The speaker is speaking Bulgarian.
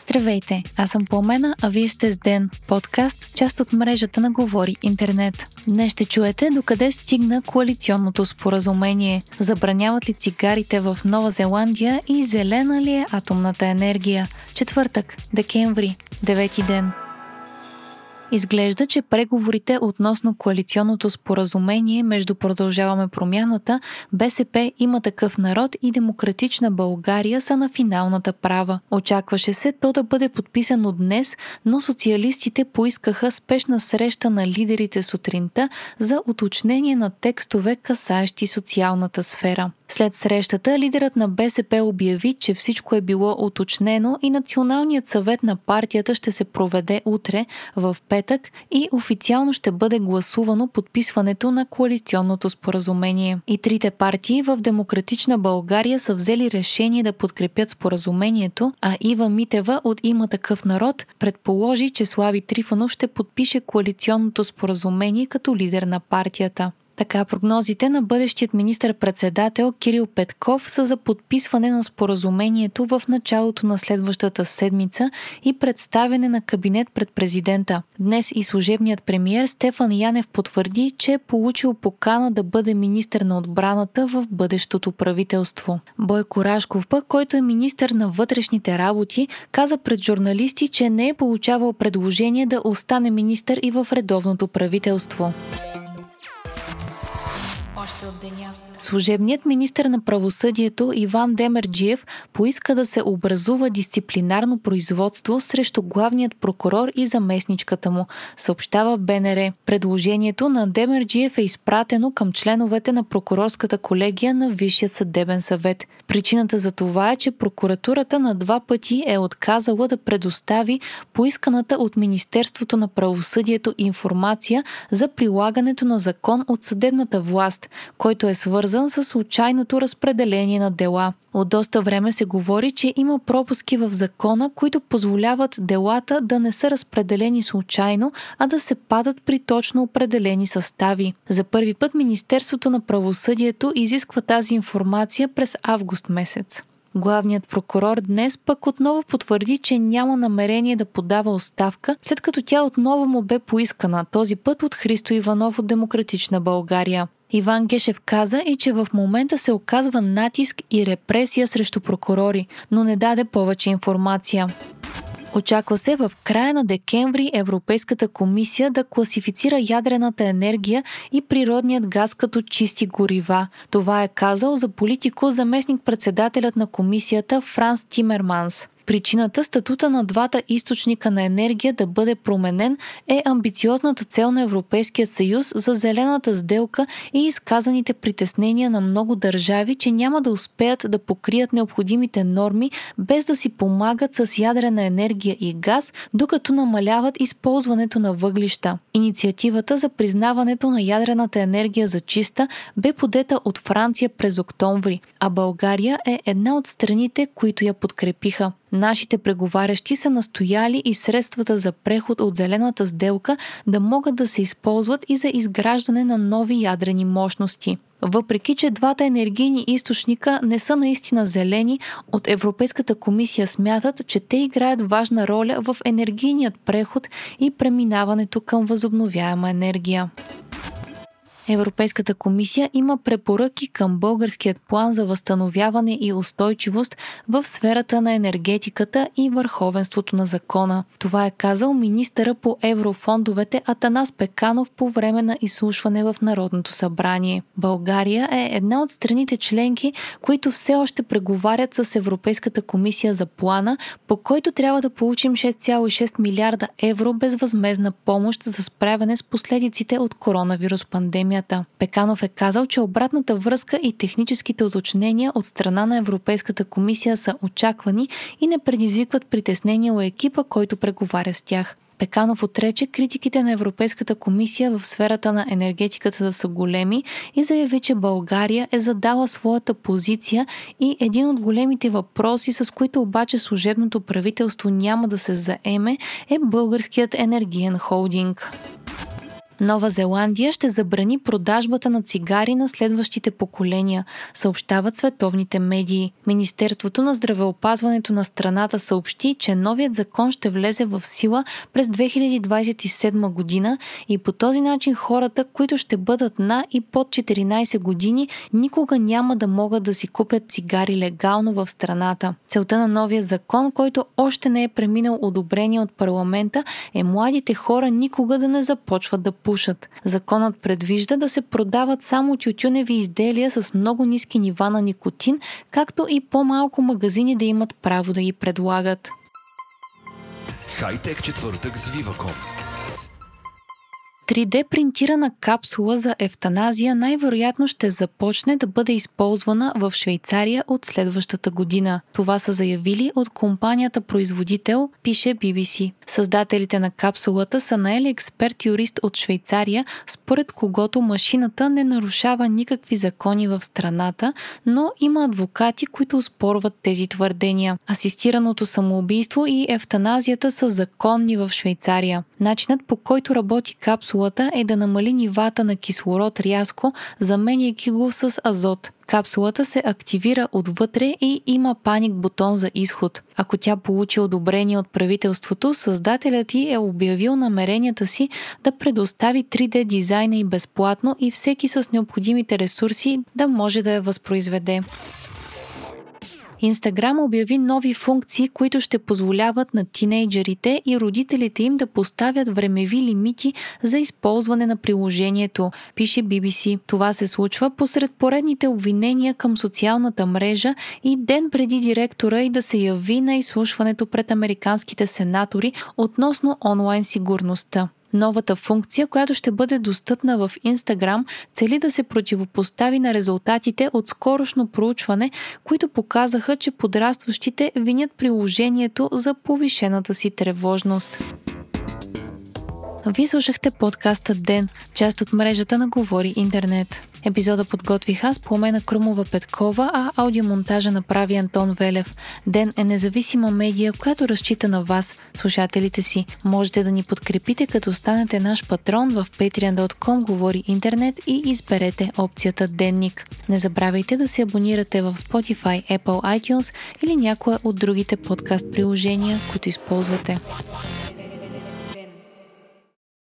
Здравейте, аз съм Пламена, а вие сте с Ден, подкаст, част от мрежата на Говори Интернет. Днес ще чуете докъде стигна коалиционното споразумение, забраняват ли цигарите в Нова Зеландия и зелена ли е атомната енергия. Четвъртък, декември, девети ден. Изглежда, че преговорите относно коалиционното споразумение между Продължаваме промяната, БСП има такъв народ и Демократична България са на финалната права. Очакваше се то да бъде подписано днес, но социалистите поискаха спешна среща на лидерите сутринта за уточнение на текстове, касаещи социалната сфера. След срещата, лидерът на БСП обяви, че всичко е било уточнено и Националният съвет на партията ще се проведе утре в петък и официално ще бъде гласувано подписването на коалиционното споразумение. И трите партии в Демократична България са взели решение да подкрепят споразумението, а Ива Митева от Има такъв народ предположи, че Слави Трифонов ще подпише коалиционното споразумение като лидер на партията. Така, прогнозите на бъдещият министр-председател Кирил Петков са за подписване на споразумението в началото на следващата седмица и представяне на кабинет пред президента. Днес и служебният премиер Стефан Янев потвърди, че е получил покана да бъде министр на отбраната в бъдещото правителство. Бойко Рашков пък, който е министр на вътрешните работи, каза пред журналисти, че не е получавал предложение да остане министър и в редовното правителство още от деня. Служебният министр на правосъдието Иван Демерджиев поиска да се образува дисциплинарно производство срещу главният прокурор и заместничката му, съобщава БНР. Предложението на Демерджиев е изпратено към членовете на прокурорската колегия на Висшия съдебен съвет. Причината за това е, че прокуратурата на два пъти е отказала да предостави поисканата от Министерството на правосъдието информация за прилагането на закон от съдебната власт, който е свързан с случайното разпределение на дела. От доста време се говори, че има пропуски в закона, които позволяват делата да не са разпределени случайно, а да се падат при точно определени състави. За първи път Министерството на правосъдието изисква тази информация през август месец. Главният прокурор днес пък отново потвърди, че няма намерение да подава оставка, след като тя отново му бе поискана, този път от Христо Иванов от Демократична България. Иван Гешев каза и че в момента се оказва натиск и репресия срещу прокурори, но не даде повече информация. Очаква се в края на декември Европейската комисия да класифицира ядрената енергия и природният газ като чисти горива. Това е казал за политико заместник председателят на комисията Франс Тимерманс. Причината статута на двата източника на енергия да бъде променен е амбициозната цел на Европейския съюз за зелената сделка и изказаните притеснения на много държави, че няма да успеят да покрият необходимите норми без да си помагат с ядрена енергия и газ, докато намаляват използването на въглища. Инициативата за признаването на ядрената енергия за чиста бе подета от Франция през октомври, а България е една от страните, които я подкрепиха. Нашите преговарящи са настояли и средствата за преход от зелената сделка да могат да се използват и за изграждане на нови ядрени мощности. Въпреки, че двата енергийни източника не са наистина зелени, от Европейската комисия смятат, че те играят важна роля в енергийният преход и преминаването към възобновяема енергия. Европейската комисия има препоръки към българският план за възстановяване и устойчивост в сферата на енергетиката и върховенството на закона. Това е казал министъра по еврофондовете Атанас Пеканов по време на изслушване в Народното събрание. България е една от страните членки, които все още преговарят с Европейската комисия за плана, по който трябва да получим 6,6 милиарда евро безвъзмезна помощ за справяне с последиците от коронавирус пандемия пандемията. Пеканов е казал, че обратната връзка и техническите уточнения от страна на Европейската комисия са очаквани и не предизвикват притеснения у екипа, който преговаря с тях. Пеканов отрече критиките на Европейската комисия в сферата на енергетиката да са големи и заяви, че България е задала своята позиция и един от големите въпроси, с които обаче служебното правителство няма да се заеме, е българският енергиен холдинг. Нова Зеландия ще забрани продажбата на цигари на следващите поколения, съобщават световните медии. Министерството на здравеопазването на страната съобщи, че новият закон ще влезе в сила през 2027 година и по този начин хората, които ще бъдат на и под 14 години, никога няма да могат да си купят цигари легално в страната. Целта на новия закон, който още не е преминал одобрение от парламента, е младите хора никога да не започват да пушат. Законът предвижда да се продават само тютюневи изделия с много ниски нива на никотин, както и по-малко магазини да имат право да ги предлагат. Хайтек четвъртък с Viva.com 3D принтирана капсула за ефтаназия най-вероятно ще започне да бъде използвана в Швейцария от следващата година. Това са заявили от компанията производител, пише BBC. Създателите на капсулата са наели експерт-юрист от Швейцария, според когото машината не нарушава никакви закони в страната, но има адвокати, които спорват тези твърдения. Асистираното самоубийство и ефтаназията са законни в Швейцария. Начинът по който работи капсулата е да намали нивата на кислород рязко, заменяйки го с азот. Капсулата се активира отвътре и има паник бутон за изход. Ако тя получи одобрение от правителството, създателят ти е обявил намеренията си да предостави 3D дизайна и безплатно и всеки с необходимите ресурси да може да я възпроизведе. Инстаграм обяви нови функции, които ще позволяват на тинейджерите и родителите им да поставят времеви лимити за използване на приложението, пише BBC. Това се случва посред поредните обвинения към социалната мрежа и ден преди директора и да се яви на изслушването пред американските сенатори относно онлайн сигурността. Новата функция, която ще бъде достъпна в Instagram, цели да се противопостави на резултатите от скорошно проучване, които показаха, че подрастващите винят приложението за повишената си тревожност. Вие слушахте подкаста Ден, част от мрежата на Говори Интернет. Епизода подготвих аз, Пламена Крумова Петкова, а аудиомонтажа направи Антон Велев. Ден е независима медия, която разчита на вас, слушателите си. Можете да ни подкрепите, като станете наш патрон в patreon.com Говори Интернет и изберете опцията Денник. Не забравяйте да се абонирате в Spotify, Apple iTunes или някое от другите подкаст приложения, които използвате.